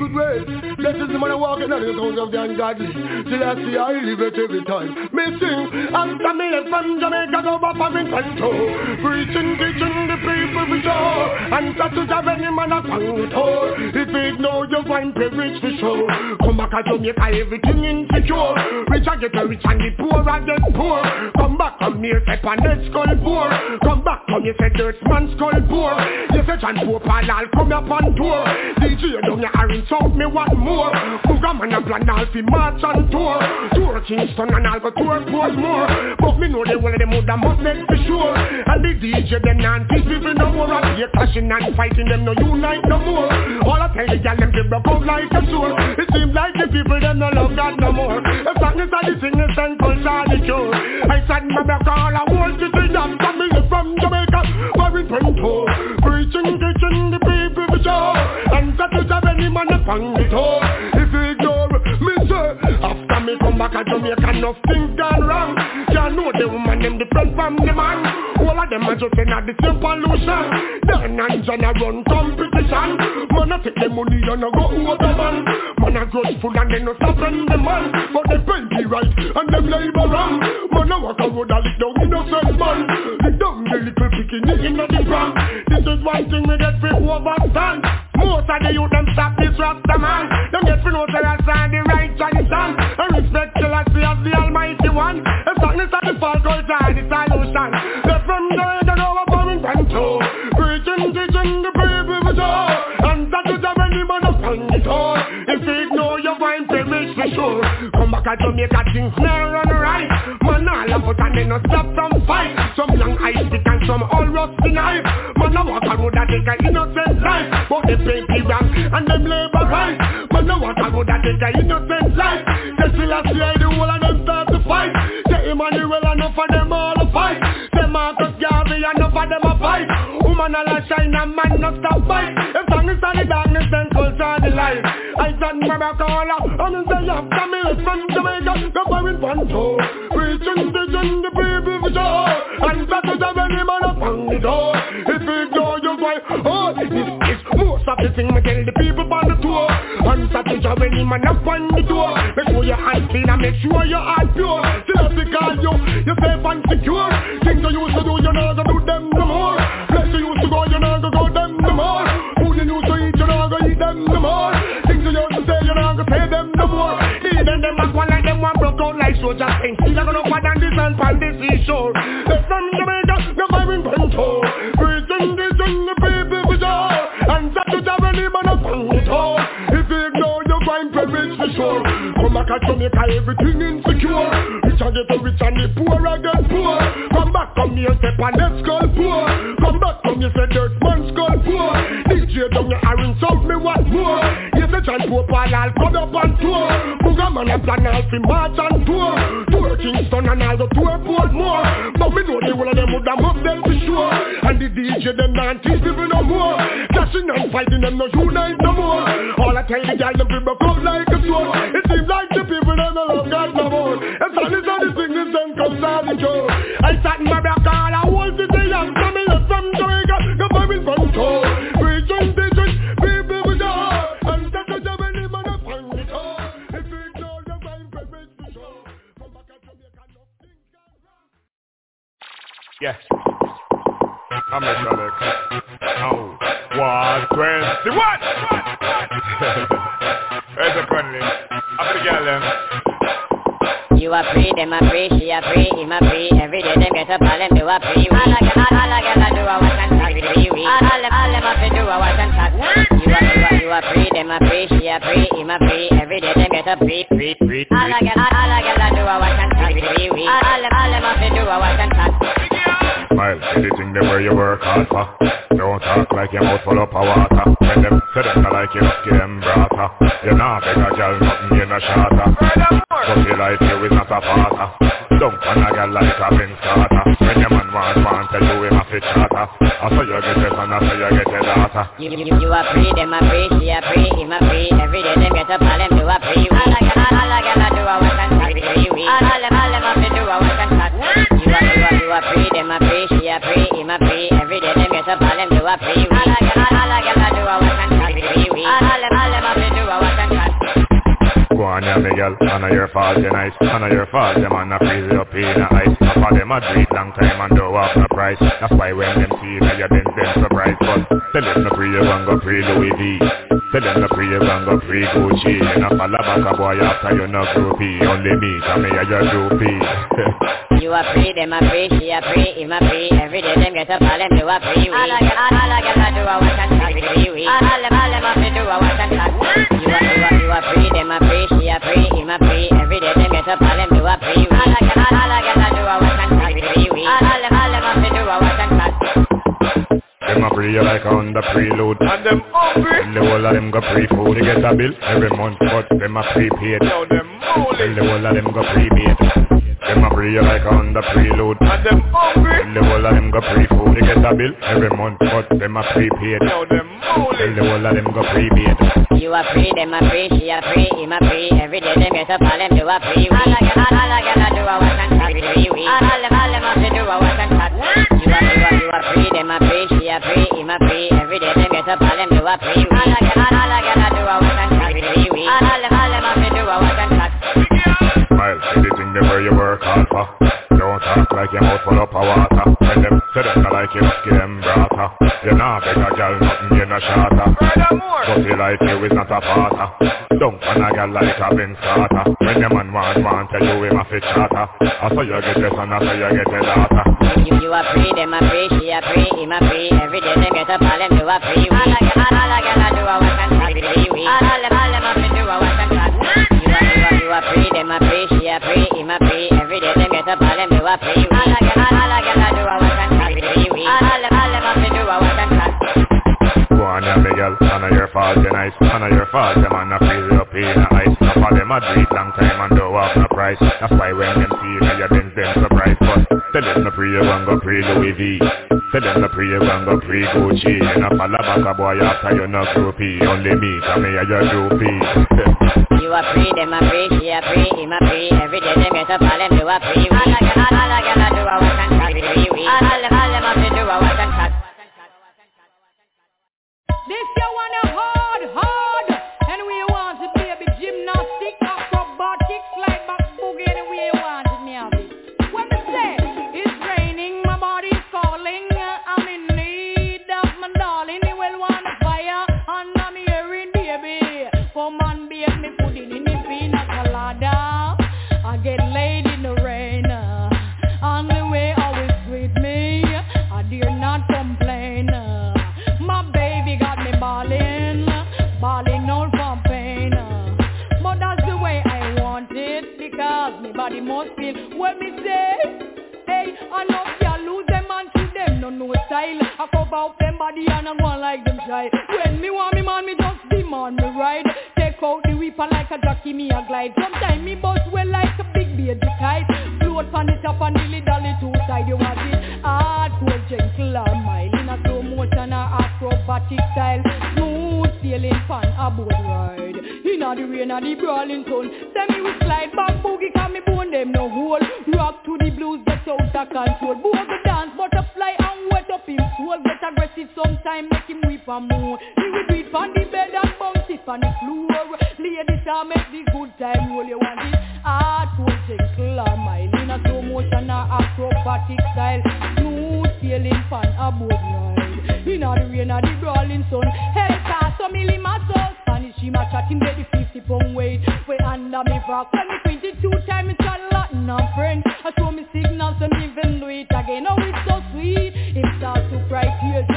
crooked ways. Blessed is the man walking of the house of the ungodly. Till I see I live it every time. Me sing, me left from Jamaica, go back from control. Preaching, teaching the people for sure. And that to have any man upon the toe. If you ignore your wine, privilege for sure. Come back to Jamaica, everything insecure. Rich I get rich and the poor I get poor. Come back from here, step on that skull poor. Come back from you say dirt man skull poor. You say John Pope and I'll come up on tour. DJ down your iron south me want more. Booga man a plan all fi march on tour. Tour Kingston and I'll go tour Portmore. But me know they one of them would must make for sure. And the DJ them non these people no more. I see clashing and fighting them no unite no more. All I tell the gal them they broke out like a sword. It seems like the people them no love God no more. The is a the thing is and culture the cure. I said my back all I want to see them coming from Jamaica. Very pronto. Preaching, teaching the people for sure. And that is have any man upon the toe. After me come back to Jamaica, nothing gone wrong. Can't know the woman them different from the man. All of them are just in the same pollution. Dan and John a run competition. Man a take the money and a go over man. Man a grudgeful and they no stopping the man. But they pay me right and them labor wrong. Man a walk a road a lick down innocent man. Lick down the little bikini in the pram. This is one thing we get free overstand. Most of the youth them stop this rasta man. Them get free know the right tradition. And respect till I see of the almighty one. If something is the fault culture the solution. They're from the they know what coming from too. Preaching, teaching the people for sure. And that is how any man upon the door. If you ignore your fine privilege for sure. Back to Jamaica things now run right. Man all up and they no stop some fight. Some long ice stick and some all rusty knife. Man a walk a road that take a innocent life. But they pay wrong and them labor right. Man a walk a road that take a innocent life. They still a see the whole of them start to fight. Say Emmanuel enough of them all a fight. Say Marcus Garvey enough of them a fight. Woman a shine and man no stop fight. If song is on the darkness then culture the light. I said all up and I say after me from Jamaica go for it one toe. Preaching, teaching the people for sure. And that is how any man upon the door. If you ignore your boy, oh this is most of the thing me tell the people on the tour. That is how any man upon the door. Make sure your hands clean and make sure your heart pure. Still have to call you, you safe and secure. Things you used to do, you not gonna do them no more. Place you used to go, you not gonna go them no more. Food you used to eat, you not gonna eat them no more. Things you used to say, you not gonna say them no more. Even them back one like them one broke out like soldiers. Ain't still gonna go than this and pan this seashore. They're from Jamaica, no firing control. Preaching this and the privilege for sure. Come back at Jamaica, everything insecure. Rich and get the rich and the poor I get poor. Come back, come here, step on that skull poor. Come back, come here, say dirt man skull poor. DJ down your iron south, me what more? Yes, the chant poor all I'll come up on tour. Booga man a plan all fi march and tour. Kingston and I'll go tour Portmore. But me know the whole of them would have up them for sure. And the DJ them not teach people no more. Clashing and fighting them no unite no more. All I tell the guy them people come like a sword. It seems like the people them no love God no more. And so this all the sickness them comes out the door. I sat in my back Yes. I'm a. No. One twenty-one. There's a Conley. I'm the girl them. You are free, them are free, she are free, him are free Every day them get up, all them do a free All a girl, all a girl a do a watch and talk free, free All all them, all them have to do a watch and talk You are, you are, you are free, them are free, she are free, him are free Every day them get up, free, free, free All a girl, all, all a girl a do a watch and talk free, free All all them, all them have to do a watch and talk Smile, anything them where you work hard for. Don't talk like your mouth full of water When them say them like you, give them brata You not beg a girl, nothing you not shatter Pussy like you is not a farter Don't want a girl like a Vince Carter When your man want, want tell you him a fit charter I saw you get your son, I saw you get your daughter You, you, you are free, them are free, she are free, him are free. Every day them get up, all them do a free All a girl, all a girl a do a watch and talk All them, all them to do a watch and talk You are, you are, you are free, them are free, be a pre, him a pre Every day them get up, all them do a pre All of them, all of them a do a watch and cut All of them, all them a do a watch and cut Go on here, me girl, I know your fault, you're nice I know your fault, them on a freeze up in the ice. Half of them a breathe long time and do off the price. That's why when them see you, you're them, them surprised But tell them no free, you gon' go free Louis V. Tell them no free you gon' go free Gucci. And a follow back a boy after you no groupie. Only me, come here your groupie. [LAUGHS] You are free, them are free, she are free, him are free. Every day them get up, all them do a free we All I get, all I get, I do a watch and talk free we All them, all them have to do a watch and talk You are, you are, you are free, them are free, she are free, him are free. Every day them get up, all them do a free we All I get, all I get, I do a watch and talk free we All them, them a free you like on the preload And them hungry Tell the whole of them go pre-food They get a bill. Every month But them a prepaid. Yo, them Tell the whole of them go prepaid them a free like on the preload. And them hungry eh? Tell the whole of them go pre-food They get a bill every month But them a prepaid. Yo, them moly eh? Tell the whole of them go prepaid. You a free, them a free She a free, him a free. Every day them get up All them do a free All I get, all I get I do a watch and talk free we All them, all them have to do a watch and talk You a, you a, you a free Them a free, she a free, him a free. Every day them get up All them do a free All I get, all I get I do a watch and talk free we All them, all them have to do a watch and talk Smile, anything the way you work hard for. Don't talk like your mouth full up of water When them say them not like you, give them brata You not beg a girl, nothing you not shatter But you like you is not a father Don't want a girl like a bin starter When your man want, want tell you him a fit charter I saw you get this and I saw you get the daughter You, you are free, them a free, she a free, him a free. Every day them get up, all them do a free All I get, all I get I do a watch and talk free we All them, all them have to do a watch and talk You are, you are, you are free, them a free, she a a free I do a do a girl, on your fault you On your fault them freeze up in a ice. Of them a long time and don't have no price. That's why when them see you, you then them surprise But tell them no free you gon' go free Louis V. Tell them no free you gon' go free Gucci. And a follow back a boy after you no groupie. Only me, come here your groupie You are free, them a free, she a free, him a free. Every day them get up, all them do a free. All I get, all I get I do a watch and talk free we. All them, all them have to do a watch and talk This you wanna hard, the like a jockey me a glide. Sometimes me bust well like a big baby kite. Float on the top and dilly dally two side you want it. Hardcore gentle or mild In a slow motion or acrobatic style. Smooth sailing fan a boat ride. Inna the rain or the brawling sun. Say me we slide back boogie cause me bone them no hole. Rock to the blues get out of control. Boogie dance butterfly and wet up him soul. Get aggressive sometime make him weep and moan He will do it on the bed and bounce it on the floor. Ladies I make the good time roll You want. It gentle or mild In a slow motion or acrobatic style. Smooth sailing fan a boat ride Inna the rain or the brawling sun. Hell cast so me lima so Spanish him a chat him get the 50 pound weight. We under me rock When me 22 time it's a Latin and French I show me signals and even do it again. Oh it's so sweet. Him start to cry tears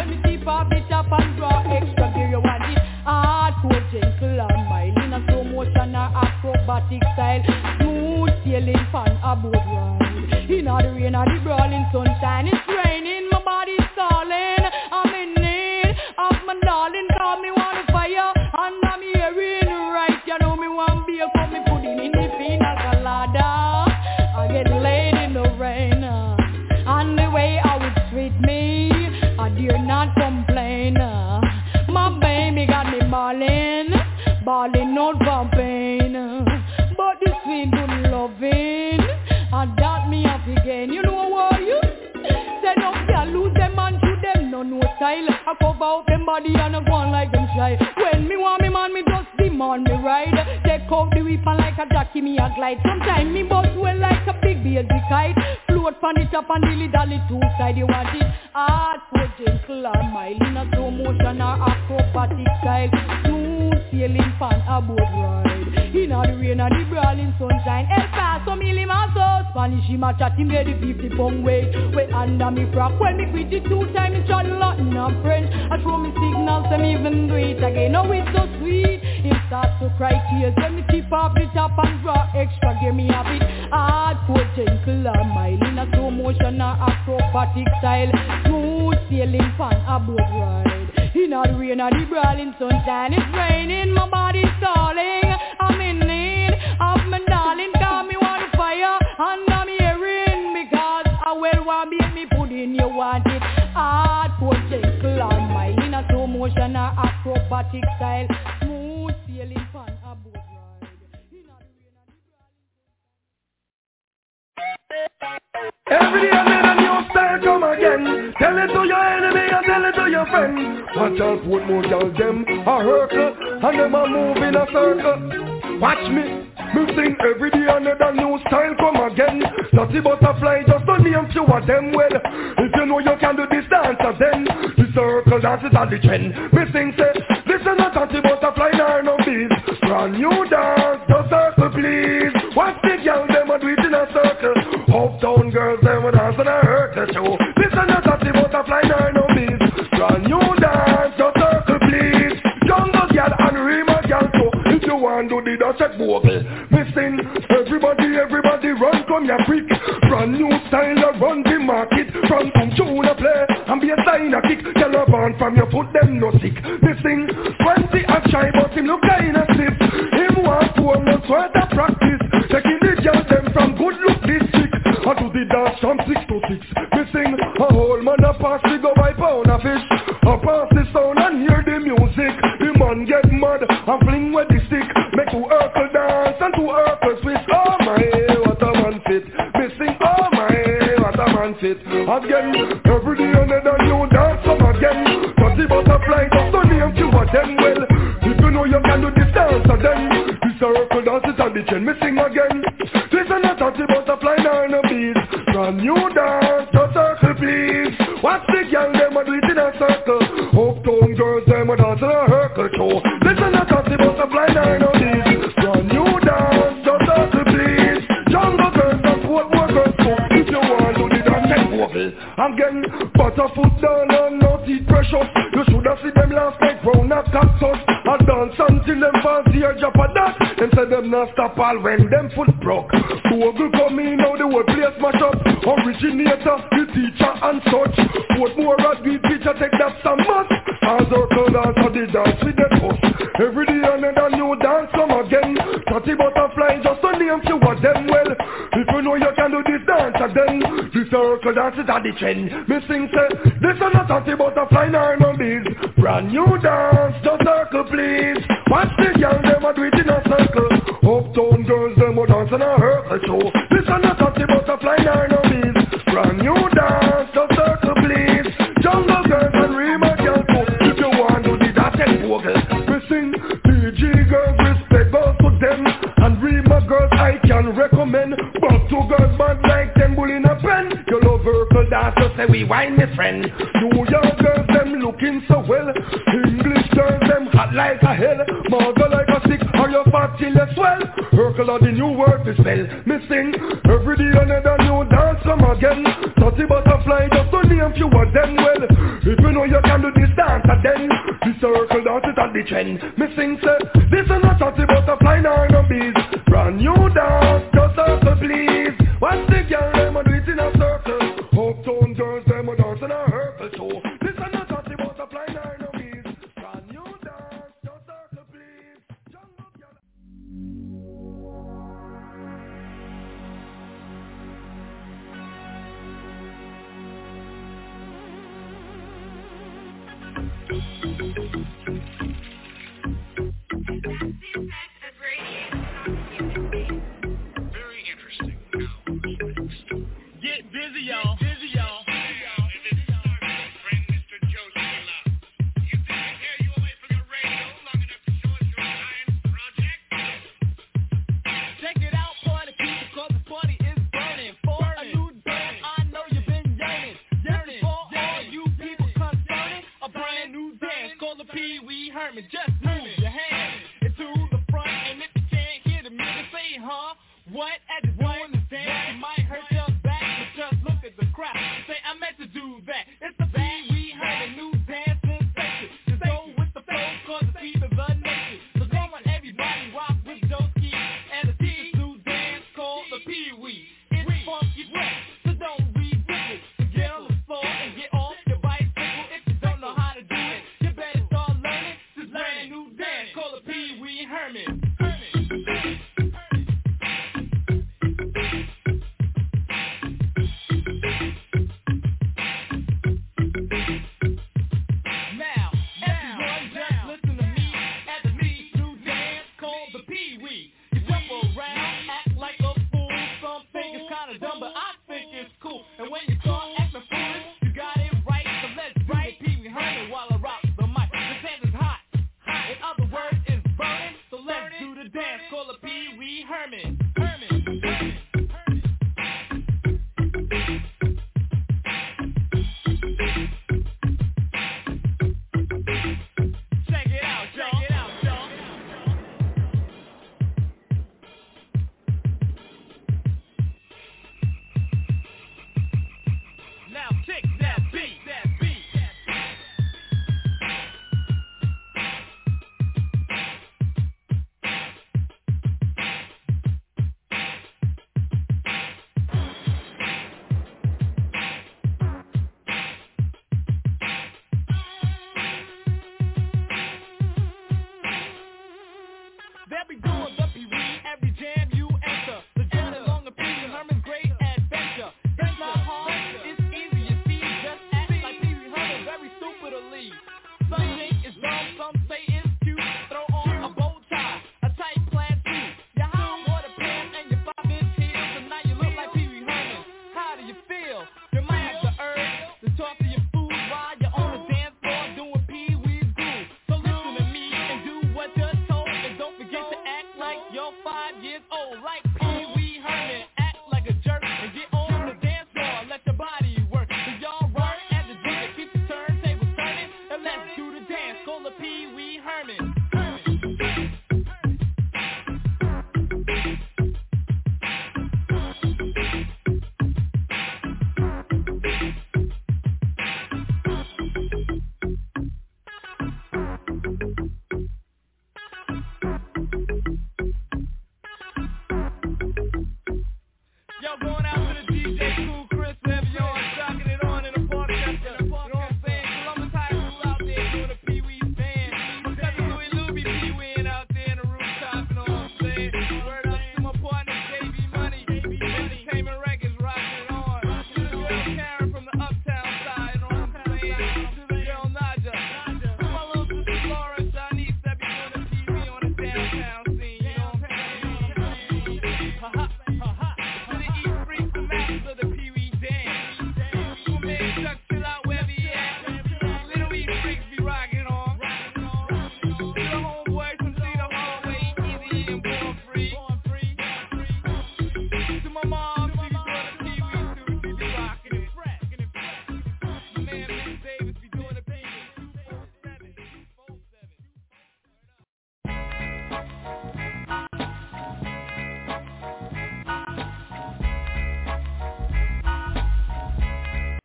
acrobatic style. Smooth sailing fan a boat ride. Inna the rain or the brawling sunshine. It's raining my body's calling I'm in need of my darling. Call me want a fire and I'm hearing right. You know me want beer come me a jockey, me a glide. Sometimes me boss well like a big baby kite. Float pan it up and dilly dally two side. You want it hard, so gentle or mild. In a slow motion or acrobatic style. Smooth sailing pan a boat ride. In the rain and the brawling sunshine. El Paso, me lima so Spanish, him a chat, him made the 50 pound weight. Way under me frock. When me quit it two times, me try Latin and French. I throw me signals, them even do it again. Oh, it's so sweet. It starts to cry tears when me tip off the top and draw extra. Give me a bit hardcore, gentle or mild. In a slow motion or acrobatic style. Smooth sailing fan a boat ride. In the rain or the brawling sunshine, it's raining, my body's calling. I'm of my darling, me want fire under me because want me you want it. In a slow motion acrobatic style, smooth sailing fan a boat ride. Every day a new come again. Tell it to your enemy and tell it to your friend. Watch out more a hurtle And them a move in a circle. Watch me me sing every day another new style come again. Dirty butterfly just to name few of them well. If you know you can do this dance then The circle dance is on the trend. Me sing say Listen not dirty butterfly nor no bees Brand new dance the circle please. Watch the girl them a do it in a circle. Uptown girls them a dance I hurt the show Listen not dirty butterfly nor no To do the dance check vocal Me sing Everybody, everybody run come here quick. Brand new style a run the market. From some tune a play And be a sign a kick. Band from your foot them no sick. Me sing 20 a shy but him look kinda stiff. Him want four months worth of practice. Taking the girls them from good look district. I do the dance from six to six. Me sing a whole man a pass we go buy pound of fish. I pass the sound and hear the music. The man get mad and fling with the stick Two Urkel dance and two Urkel twist. Oh my, what a man fit. Me sing oh my, what a man fit. Again, every day another new dance come again. Dirty butterfly just to name two of them well If you know you can do this dance then This a circle dance is on the chain Me sing again. This is not dirty butterfly nor no beat. Brand new dance, just circle please Watch the girl them a do it in a circle. Uptown girls them a dance in a circle show Listen not vocal Again, butterfoot down and no teeth precious. You should have seen them last night round a cactus. I dance until them fans here drop a dot Them say them not stop all when them foot broke. Google come in now the whole place mash up. Originator, the teacher and such. What more at the teacher take that some must. As circle dance or the dance with the push Every day another new dance come again. Tatty butterfly just to name few of them well. If you know you can do this dance The circle dance is at the trend Me sing say This is not tatty butterfly nor no bees Brand new dance, just circle please. Watch the girl them a do it in a circle. Uptown girls them a dance in a circle show. This is not tatty butterfly nor no bees Brand new dance, just circle please. Jungle girls and Rema girls too If you want to do that check vocal Me sing PG girls respect goes to them. And Rema girls I can recommend. But two girls bad like them bull in a pen dance so say we wine me friend. New York girls them looking so well. English girls them hot like a hell. Margo like a stick or you fat till you swell Urkel are the new word to spell Me sing every day another new dance come again. Dirty butterfly just to name few of them well. If you know you can do this dance then The circle dance is on the trend. Me sing say this is not dirty butterfly nor no bees. Brand new dance just circle please. Watch the girl